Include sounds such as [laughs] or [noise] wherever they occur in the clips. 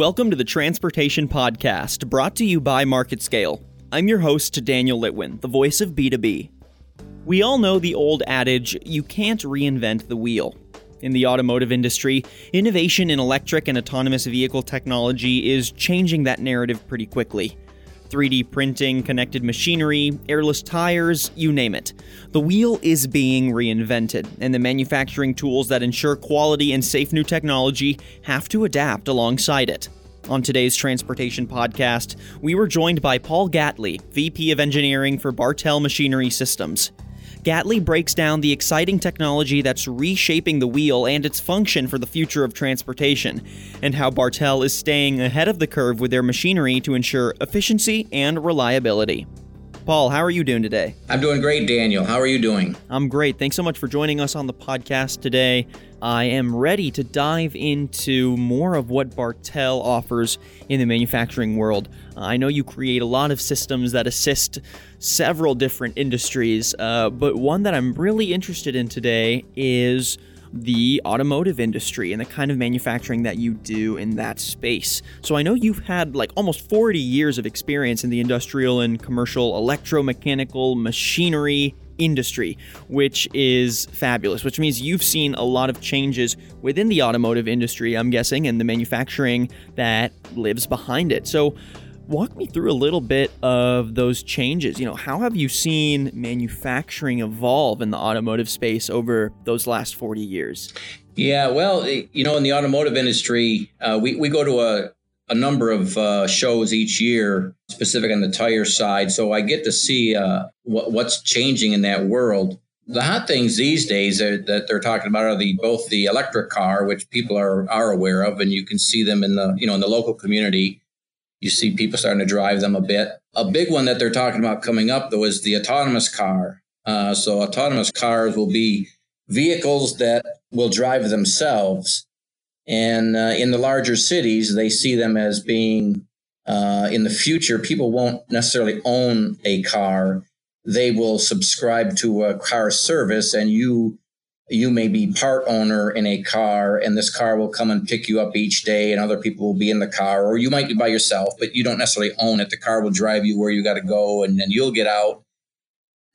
Welcome to the Transportation Podcast, brought to you by MarketScale. I'm your host, Daniel Litwin, the voice of B2B. We all know the old adage you can't reinvent the wheel. In the automotive industry, innovation in electric and autonomous vehicle technology is changing that narrative pretty quickly. 3D printing, connected machinery, airless tires, you name it. The wheel is being reinvented, and the manufacturing tools that ensure quality and safe new technology have to adapt alongside it. On today's Transportation Podcast, we were joined by Paul Gatley, VP of Engineering for Bartell Machinery Systems. Gatley breaks down the exciting technology that's reshaping the wheel and its function for the future of transportation, and how Bartell is staying ahead of the curve with their machinery to ensure efficiency and reliability. Paul, how are you doing today? I'm doing great, Daniel. How are you doing? I'm great. Thanks so much for joining us on the podcast today. I am ready to dive into more of what Bartell offers in the manufacturing world. Uh, I know you create a lot of systems that assist several different industries, uh, but one that I'm really interested in today is the automotive industry and the kind of manufacturing that you do in that space. So I know you've had like almost 40 years of experience in the industrial and commercial electromechanical machinery industry, which is fabulous, which means you've seen a lot of changes within the automotive industry, I'm guessing, and the manufacturing that lives behind it. So walk me through a little bit of those changes. You know, how have you seen manufacturing evolve in the automotive space over those last 40 years? Yeah, well, you know, in the automotive industry, uh, we, we go to a, a number of uh, shows each year, specific on the tire side. So I get to see uh, what, what's changing in that world. The hot things these days are, that they're talking about are the both the electric car, which people are are aware of, and you can see them in the you know in the local community, you see people starting to drive them a bit. A big one that they're talking about coming up, though, is the autonomous car. Uh, so, autonomous cars will be vehicles that will drive themselves. And uh, in the larger cities, they see them as being uh, in the future, people won't necessarily own a car. They will subscribe to a car service, and you you may be part owner in a car and this car will come and pick you up each day and other people will be in the car or you might be by yourself but you don't necessarily own it. The car will drive you where you got to go and then you'll get out.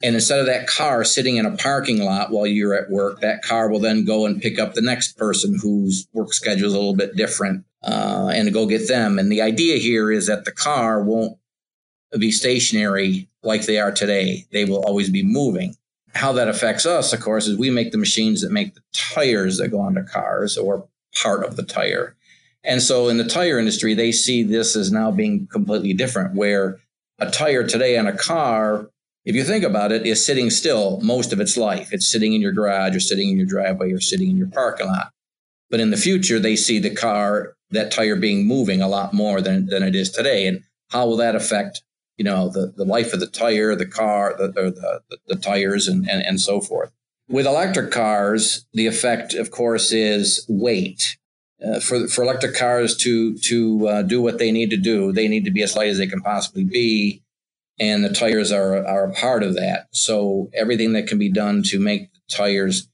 And instead of that car sitting in a parking lot while you're at work that car will then go and pick up the next person whose work schedule is a little bit different uh, and go get them. And the idea here is that the car won't be stationary like they are today. They will always be moving how that affects us, of course, is we make the machines that make the tires that go onto cars or part of the tire. And so in the tire industry, they see this as now being completely different, where a tire today on a car, if you think about it, is sitting still most of its life. It's sitting in your garage or sitting in your driveway or sitting in your parking lot. But in the future, they see the car, that tire being moving a lot more than, than it is today. And how will that affect you know the, the life of the tire, the car, the the, the, the tires, and, and and so forth. With electric cars, the effect, of course, is weight. Uh, for for electric cars to to uh, do what they need to do, they need to be as light as they can possibly be, and the tires are are a part of that. So everything that can be done to make the tires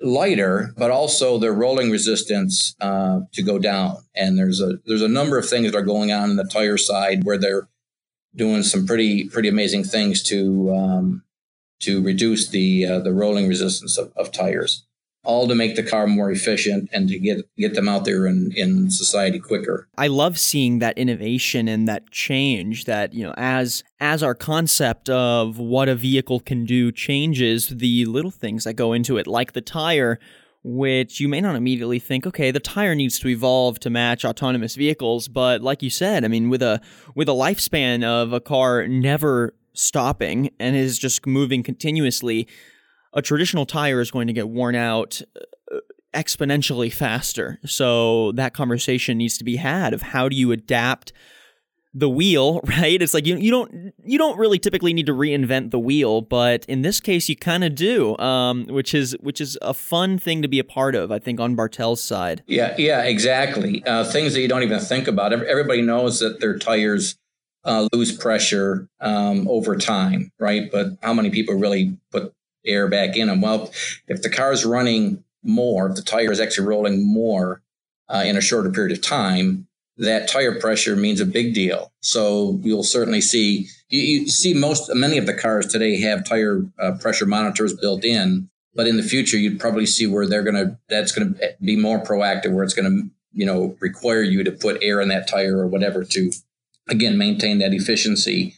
lighter, but also their rolling resistance uh, to go down. And there's a there's a number of things that are going on in the tire side where they're doing some pretty pretty amazing things to um, to reduce the uh, the rolling resistance of, of, tires, all to make the car more efficient and to get get them out there in, in society quicker. I love seeing that innovation and that change that you know as as our concept of what a vehicle can do changes, the little things that go into it, like the tire which you may not immediately think, okay, the tire needs to evolve to match autonomous vehicles, but like you said, I mean, with a with a lifespan of a car never stopping and is just moving continuously, a traditional tire is going to get worn out uh, exponentially faster. So that conversation needs to be had of how do you adapt the wheel, [laughs] right? It's like you you don't you don't really typically need to reinvent the wheel, but in this case you kind of do, um, which is which is a fun thing to be a part of. I think on Bartell's side. Yeah, yeah, exactly. Uh, things that you don't even think about. Everybody knows that their tires uh, lose pressure um, over time, right? But how many people really put air back in them? Well, if the car is running more, if the tire is actually rolling more uh, in a shorter period of time, that tire pressure means a big deal. So you'll certainly see you, you see most many of the cars today have tire uh, pressure monitors built in, but in the future you'd probably see where they're going to that's going to be more proactive, where it's going to you know require you to put air in that tire or whatever to again maintain that efficiency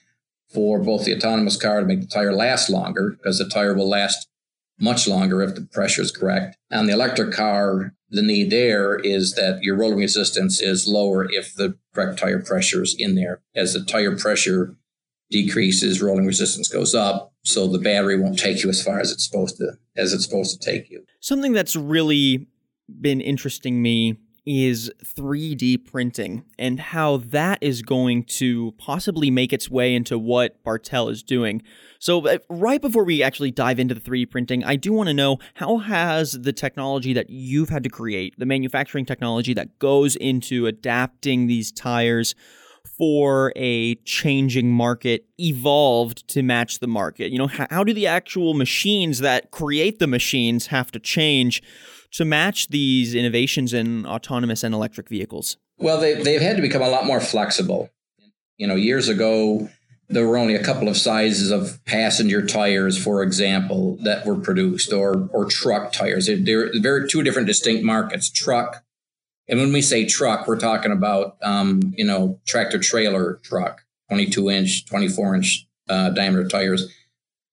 for both the autonomous car to make the tire last longer because the tire will last much longer if the pressure is correct. On the electric car, the need there is that your rolling resistance is lower if the correct tire pressure is in there. As the tire pressure decreases, rolling resistance goes up, so the battery won't take you as far as it's supposed to as it's supposed to take you. Something that's really been interesting me is 3D printing and how that is going to possibly make its way into what Bartell is doing. So, uh, right before we actually dive into the 3D printing, I do want to know how has the technology that you've had to create, the manufacturing technology that goes into adapting these tires for a changing market evolved to match the market? You know, how do the actual machines that create the machines have to change to match these innovations in autonomous and electric vehicles? Well, they, they've had to become a lot more flexible. You know, years ago, there were only a couple of sizes of passenger tires, for example, that were produced, or or truck tires. They're, they're two different distinct markets. Truck, and when we say truck, we're talking about um, you know tractor trailer truck, 22 inch, 24 inch uh, diameter tires,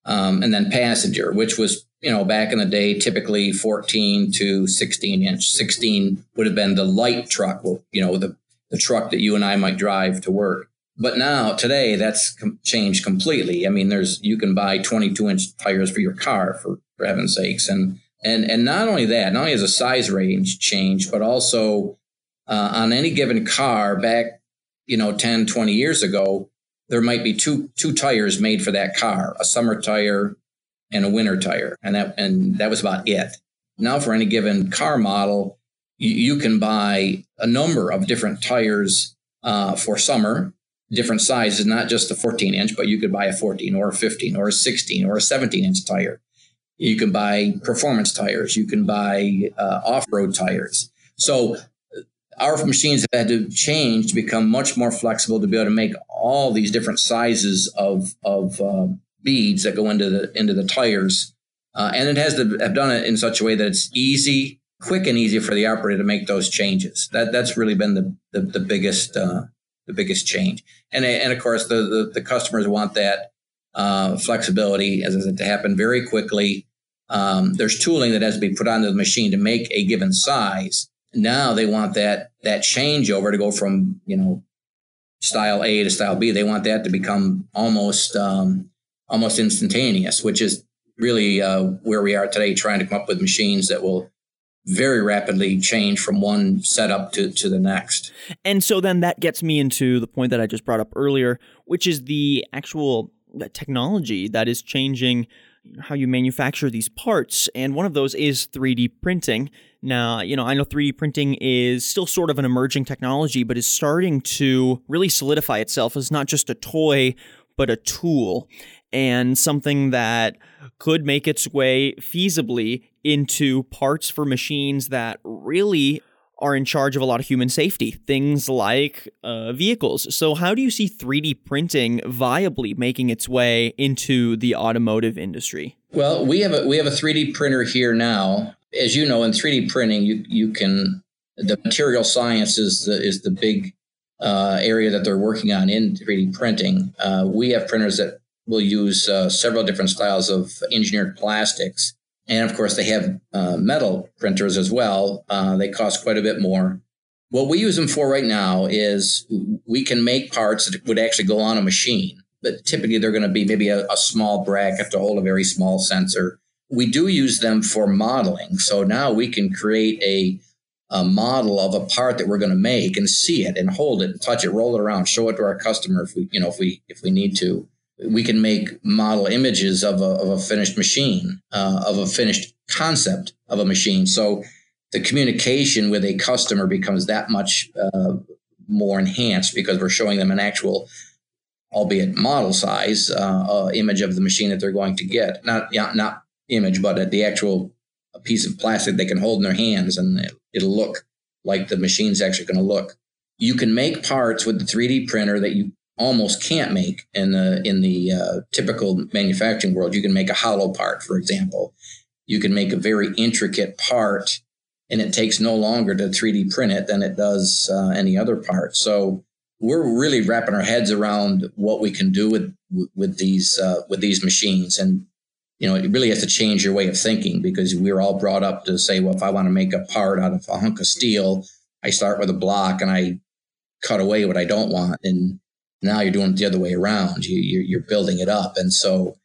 um, and then passenger, which was you know, back in the day, typically 14 to 16 inch. 16 would have been the light truck, you know, the, the truck that you and I might drive to work. But now, today, that's com- changed completely. I mean, there's you can buy 22 inch tires for your car, for, for heaven's sakes, and and and not only that, not only has a size range changed, but also uh, on any given car back, you know, 10, 20 years ago, there might be two two tires made for that car, a summer tire and a winter tire, and that and that was about it. Now, for any given car model, you, you can buy a number of different tires uh, for summer, different sizes, not just the 14 inch, but you could buy a 14 or a 15 or a 16 or a 17 inch tire. You can buy performance tires. You can buy uh, off road tires. So our machines have had to change to become much more flexible to be able to make all these different sizes of of uh, beads that go into the into the tires, uh, and it has to have done it in such a way that it's easy, quick, and easy for the operator to make those changes. That that's really been the the, the biggest uh, the biggest change, and and of course the the, the customers want that uh, flexibility as I said to happen very quickly. Um, there's tooling that has to be put onto the machine to make a given size. Now they want that that changeover to go from you know style A to style B. They want that to become almost um, almost instantaneous, which is really uh, where we are today, trying to come up with machines that will very rapidly change from one setup to, to the next. And so then that gets me into the point that I just brought up earlier, which is the actual technology that is changing how you manufacture these parts. And one of those is 3D printing. Now, you know, I know 3D printing is still sort of an emerging technology, but is starting to really solidify itself as not just a toy, but a tool and something that could make its way feasibly into parts for machines that really are in charge of a lot of human safety, things like uh, vehicles. So, how do you see 3D printing viably making its way into the automotive industry? Well, we have a we have a 3D printer here now. As you know, in 3D printing, you you can the material science is the is the big uh, area that they're working on in 3D printing. Uh, we have printers that will use uh, several different styles of engineered plastics. And of course, they have uh, metal printers as well. Uh, they cost quite a bit more. What we use them for right now is we can make parts that would actually go on a machine, but typically they're going to be maybe a, a small bracket to hold a very small sensor. We do use them for modeling. So now we can create a a model of a part that we're going to make and see it and hold it and touch it, roll it around, show it to our customer if we, you know, if we if we need to we can make model images of a, of a finished machine, uh, of a finished concept of a machine. So the communication with a customer becomes that much uh, more enhanced because we're showing them an actual, albeit model size, uh, uh image of the machine that they're going to get. Not not image, but the actual piece of plastic they can hold in their hands, and it'll look like the machine's actually going to look you can make parts with the 3D printer that you almost can't make in the in the uh, typical manufacturing world. You can make a hollow part, for example. You can make a very intricate part, and it takes no longer to 3D print it than it does uh, any other part. So we're really wrapping our heads around what we can do with with these uh, with these machines, and you know it really has to change your way of thinking because we're all brought up to say, well, if I want to make a part out of a hunk of steel, I start with a block and I cut away what I don't want, and now you're doing it the other way around. You, you're, you're building it up, and so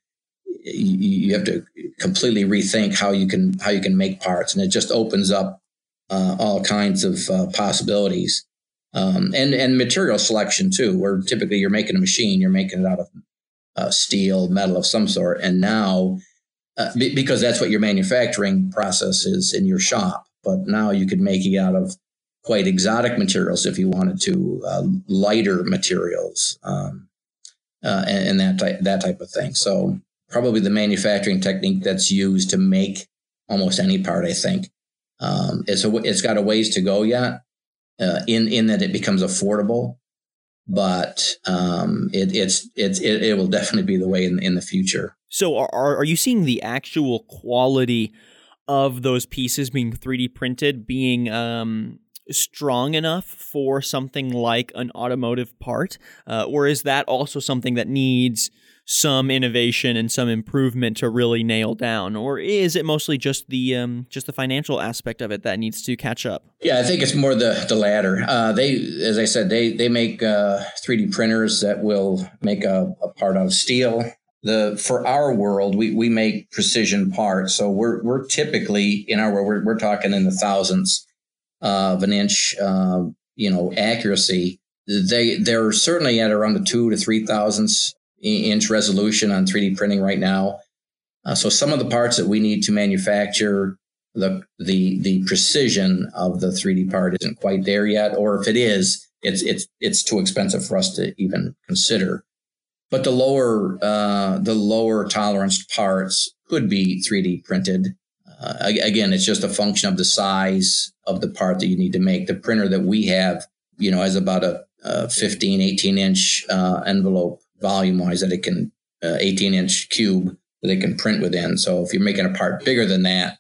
you, have to completely rethink how you can how you can make parts, and it just opens up uh, all kinds of uh, possibilities, um, and and material selection too. Where typically you're making a machine, you're making it out of uh, steel, metal of some sort, and now uh, because that's what your manufacturing process is in your shop. But now you could make it out of quite exotic materials if you wanted to, uh, lighter materials, um, uh, and, and, that type, that type of thing. So probably the manufacturing technique that's used to make almost any part, I think, um, it's a, it's got a ways to go yet. Uh, in in that it becomes affordable, but um, it, it's it's it, it, will definitely be the way in in the future. So are are you seeing the actual quality of those pieces being 3D printed being um, strong enough for something like an automotive part? Uh, or is that also something that needs some innovation and some improvement to really nail down, or is it mostly just the um, just the financial aspect of it that needs to catch up? Yeah, I think it's more the the latter. Uh, they, as I said, they they make uh, 3D printers that will make a, a part out of steel. The for our world, we we make precision parts, so we're we're typically in our world we're, we're talking in the thousands of an inch, uh, you know, accuracy. They they're certainly at around the two to three thousandths inch resolution on 3D printing right now. Uh, so some of the parts that we need to manufacture, the the the precision of the 3D part isn't quite there yet, or if it is, it's it's it's too expensive for us to even consider. But the lower uh, the lower tolerance parts could be 3D printed. Uh, again, it's just a function of the size of the part that you need to make. The printer that we have, you know, has about a, a 15, 18 inch uh, envelope volume wise that it can uh, 18 inch cube that it can print within. So if you're making a part bigger than that,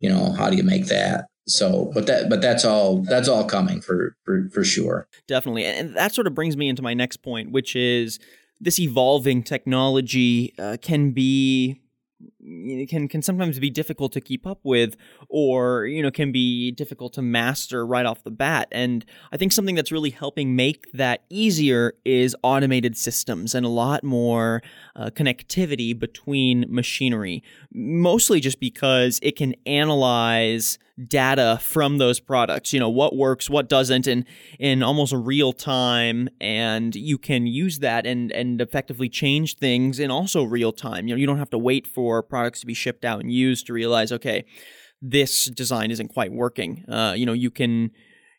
you know, how do you make that? So, but that, but that's all, that's all coming for, for, for sure. Definitely. And that sort of brings me into my next point, which is this evolving technology uh, can be can can sometimes be difficult to keep up with or you know can be difficult to master right off the bat. And i think something that's really helping make that easier is automated systems and a lot more uh, connectivity between machinery mostly just because it can analyze data from those products you know what works what doesn't and in almost real time and you can use that and and effectively change things in also real time you know you don't have to wait for products to be shipped out and used to realize okay this design isn't quite working uh, you know you can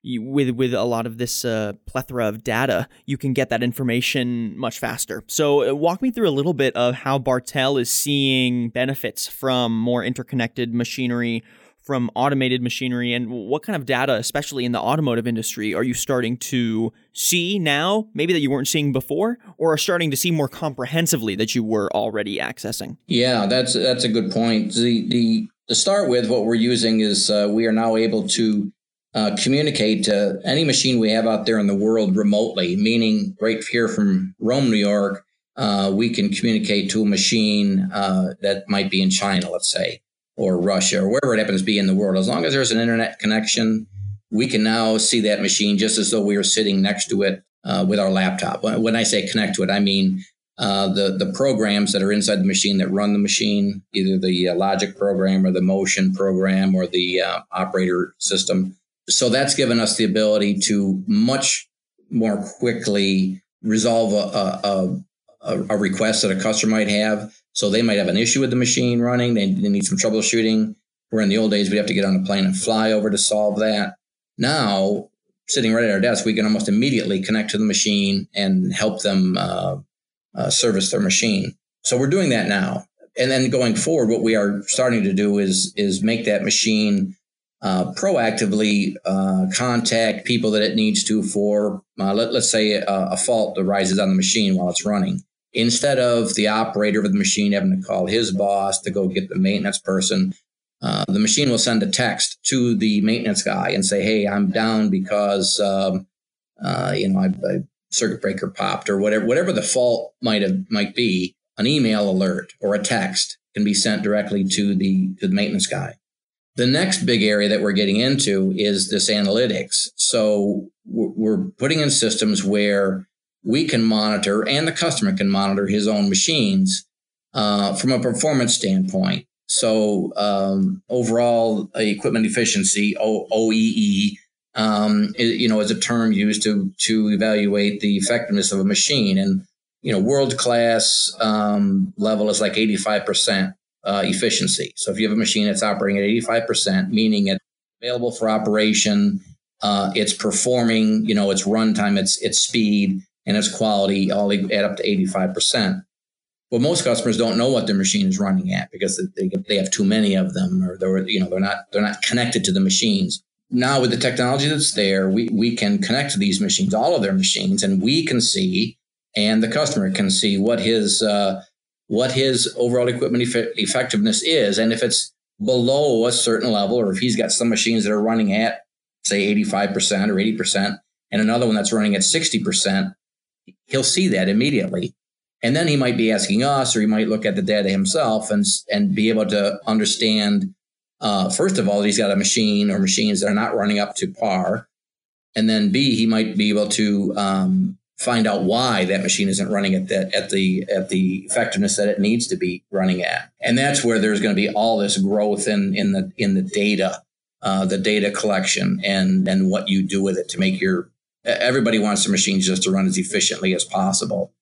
you, with with a lot of this uh, plethora of data, you can get that information much faster. So, uh, walk me through a little bit of how Bartell is seeing benefits from more interconnected machinery from automated machinery and what kind of data especially in the automotive industry are you starting to see now maybe that you weren't seeing before or are starting to see more comprehensively that you were already accessing? Yeah that's that's a good point. The the to start with what we're using is uh, we are now able to uh, communicate to any machine we have out there in the world remotely meaning right here from rome new york uh, we can communicate to a machine uh, that might be in china let's say or Russia or wherever it happens to be in the world, as long as there's an internet connection, we can now see that machine just as though we were sitting next to it uh, with our laptop. When I say connect to it, I mean uh, the the programs that are inside the machine that run the machine, either the uh, logic program or the motion program or the uh, operator system. So that's given us the ability to much more quickly resolve a, a, a, a request that a customer might have so they might have an issue with the machine running. They, they need some troubleshooting. Where in the old days, we'd have to get on a plane and fly over to solve that. Now, sitting right at our desk, we can almost immediately connect to the machine and help them uh, uh, service their machine. So we're doing that now. And then going forward, what we are starting to do is is make that machine uh, proactively uh, contact people that it needs to for, uh, let, us say, a, a, fault that arises on the machine while it's running. Instead of the operator of the machine having to call his boss to go get the maintenance person, uh, the machine will send a text to the maintenance guy and say, "Hey, I'm down because um, uh, you know I, I circuit breaker popped or whatever whatever the fault might have might be." An email alert or a text can be sent directly to the to the maintenance guy. The next big area that we're getting into is this analytics. So we're putting in systems where we can monitor and the customer can monitor his own machines uh, from a performance standpoint. So um, overall equipment efficiency, o- OEE, um, you know, is a term used to to evaluate the effectiveness of a machine. And you know, world class um, level is like eighty five percent uh, efficiency. So if you have a machine that's operating at 85%, meaning it's available for operation, uh, it's performing, you know, its runtime, its its speed, and its quality all add up to 85%. Well, most customers don't know what their machine is running at because they, they have too many of them, or they're you know they're not they're not connected to the machines. Now with the technology that's there, we we can connect to these machines, all of their machines, and we can see, and the customer can see what his uh, what his overall equipment eff- effectiveness is. And if it's below a certain level, or if he's got some machines that are running at, say, 85% or 80%, and another one that's running at 60%, he'll see that immediately. And then he might be asking us, or he might look at the data himself and, and be able to understand, uh, first of all, he's got a machine or machines that are not running up to par. And then B, he might be able to um, find out why that machine isn't running at that at the at the effectiveness that it needs to be running at and that's where there's going to be all this growth in in the in the data uh, the data collection and and what you do with it to make your everybody wants their machines just to run as efficiently as possible.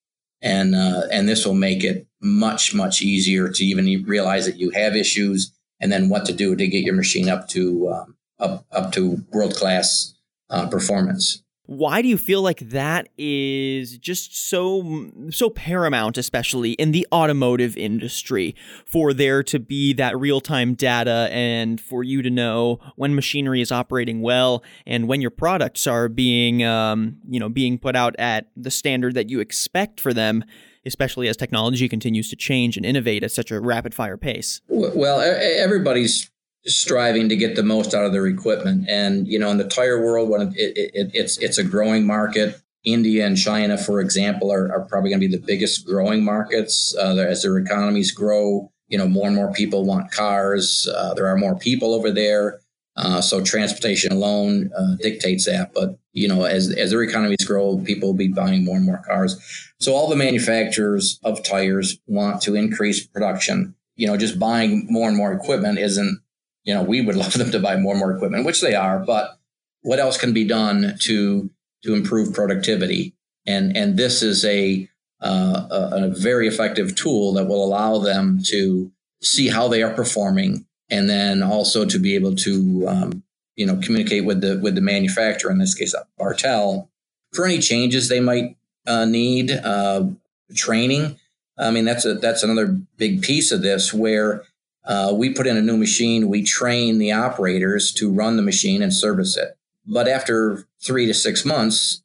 And uh, and this will make it much much easier to even realize that you have issues and then what to do to get your machine up to um, up up to world class uh, performance why do you feel like that is just so so paramount especially in the automotive industry for there to be that real-time data and for you to know when machinery is operating well and when your products are being um, you know being put out at the standard that you expect for them especially as technology continues to change and innovate at such a rapid fire pace? Well everybody's striving to get the most out of their equipment. And you know, in the tire world, when it, it, it's it's a growing market. India and China, for example, are, are probably going to be the biggest growing markets uh, as their economies grow. You know, more and more people want cars. Uh, there are more people over there. Uh, so transportation alone uh, dictates that. But you know, as as their economies grow, people will be buying more and more cars. So all the manufacturers of tires want to increase production. You know, just buying more and more equipment isn't you know, we would [laughs] love them to buy more and more equipment, which they are, but what else can be done to to improve productivity? And and this is a uh, a, a very effective tool that will allow them to see how they are performing, and then also to be able to um, you know communicate with the with the manufacturer, in this case, Bartell, for any changes they might uh, need. Uh, training. I mean, that's a that's another big piece of this where uh, we put in a new machine, we train the operators to run the machine and service it. But after three to six months,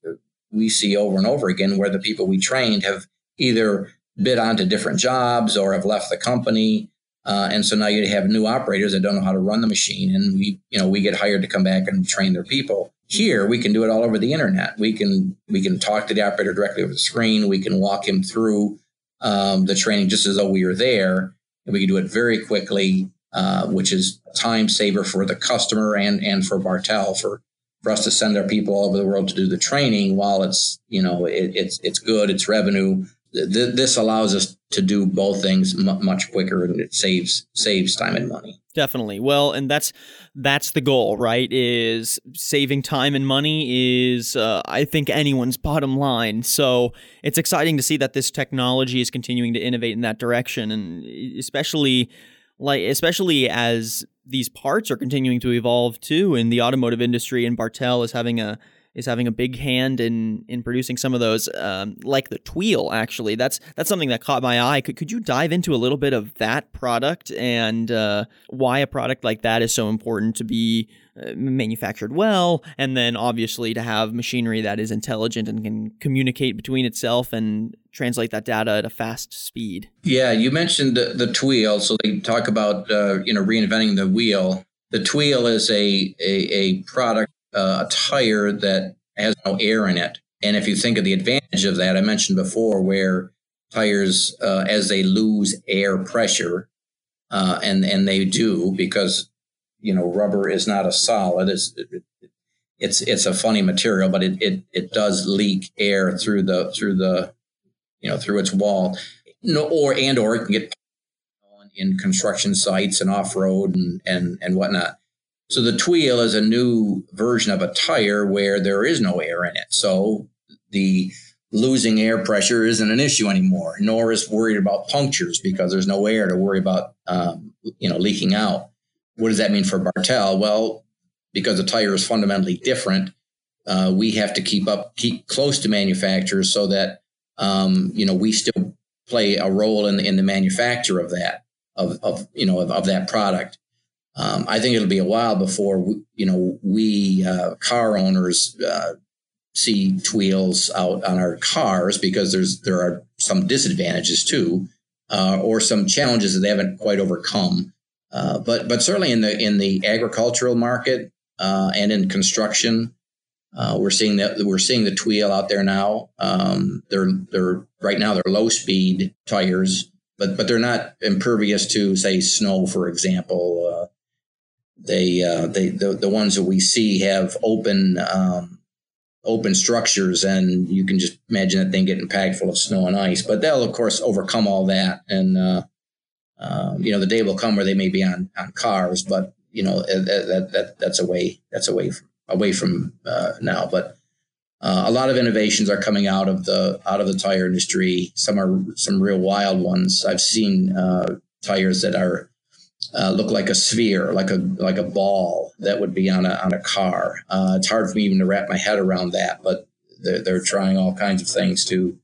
we see over and over again where the people we trained have either bid onto different jobs or have left the company. Uh, and so now you have new operators that don't know how to run the machine, and we, you know, we get hired to come back and train their people. Here, we can do it all over the internet. We can we can talk to the operator directly over the screen. We can walk him through um, the training just as though we were there, and we can do it very quickly, uh, which is time saver for the customer and and for Bartell for for us to send our people all over the world to do the training while it's you know it, it's it's good, it's revenue. Th- this allows us to do both things m- much quicker, and it saves saves time and money. Definitely. Well, and that's that's the goal, right? Is saving time and money is uh, I think anyone's bottom line. So it's exciting to see that this technology is continuing to innovate in that direction, and especially like especially as these parts are continuing to evolve too in the automotive industry, and Bartell is having a is having a big hand in in producing some of those, um, like the Tweel. Actually, that's that's something that caught my eye. Could could you dive into a little bit of that product and uh, why a product like that is so important to be uh, manufactured well, and then obviously to have machinery that is intelligent and can communicate between itself and translate that data at a fast speed. Yeah, you mentioned the, the Tweel, so they talk about uh, you know reinventing the wheel. The Tweel is a a, a product uh, a tire that has no air in it. And if you think of the advantage of that, I mentioned before where tires, uh, as they lose air pressure, uh, and and they do because you know rubber is not a solid. It's it's it's a funny material, but it it it does leak air through the through the you know through its wall. No, or and or it can get in construction sites and off road and and and whatnot. So the Tweel is a new version of a tire where there is no air in it. So the losing air pressure isn't an issue anymore, nor is worried about punctures because there's no air to worry about, um, you know, leaking out. What does that mean for Bartell? Well, because the tire is fundamentally different, uh, we have to keep up, keep close to manufacturers so that, um, you know, we still play a role in, in the manufacture of that, of, of you know, of, of that product. Um, I think it'll be a while before we, you know we uh, car owners uh, see Tweels out on our cars because there's there are some disadvantages too, uh, or some challenges that they haven't quite overcome. Uh, but but certainly in the in the agricultural market uh, and in construction, uh, we're seeing that we're seeing the Tweel out there now. Um, they're they're right now they're low speed tires, but but they're not impervious to say snow, for example they uh, they the, the ones that we see have open um, open structures, and you can just imagine that thing getting packed full of snow and ice. But they'll of course overcome all that, and uh, uh, you know the day will come where they may be on on cars, but you know that, that, that that's away that's away from, away from uh, now, but. Uh, a lot of innovations are coming out of the out of the tire industry. Some are some real wild ones. I've seen uh, tires that are uh, look like a sphere, like a like a ball that would be on a on a car. Uh, it's hard for me even to wrap my head around that, but they're, they're trying all kinds of things to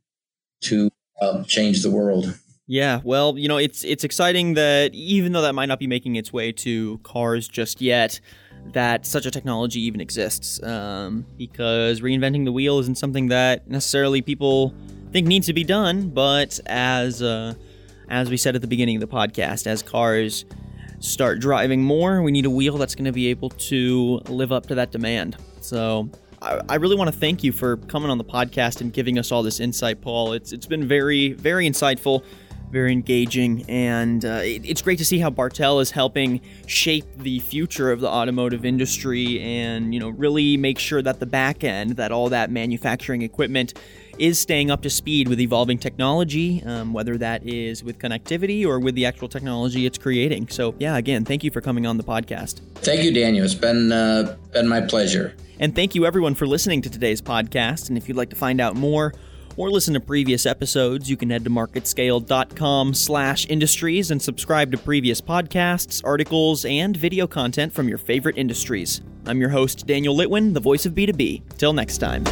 to um, change the world. Yeah, well, you know, it's it's exciting that even though that might not be making its way to cars just yet, that such a technology even exists. Um, because reinventing the wheel isn't something that necessarily people think needs to be done, but as uh, as we said at the beginning of the podcast, as cars start driving more, we need a wheel that's going to be able to live up to that demand. So I, I really want to thank you for coming on the podcast and giving us all this insight, Paul. It's it's been very very insightful, very engaging, and uh, it, it's great to see how Bartell is helping shape the future of the automotive industry, and you know really make sure that the back end, that all that manufacturing equipment is staying up to speed with evolving technology, um, whether that is with connectivity or with the actual technology it's creating. So, yeah, again, thank you for coming on the podcast. Thank you, Daniel. It's been uh, been my pleasure. And thank you, everyone, for listening to today's podcast. And if you'd like to find out more or listen to previous episodes, you can head to marketscale.com slash industries and subscribe to previous podcasts, articles, and video content from your favorite industries. I'm your host, Daniel Litwin, the voice of B2B. Till next time.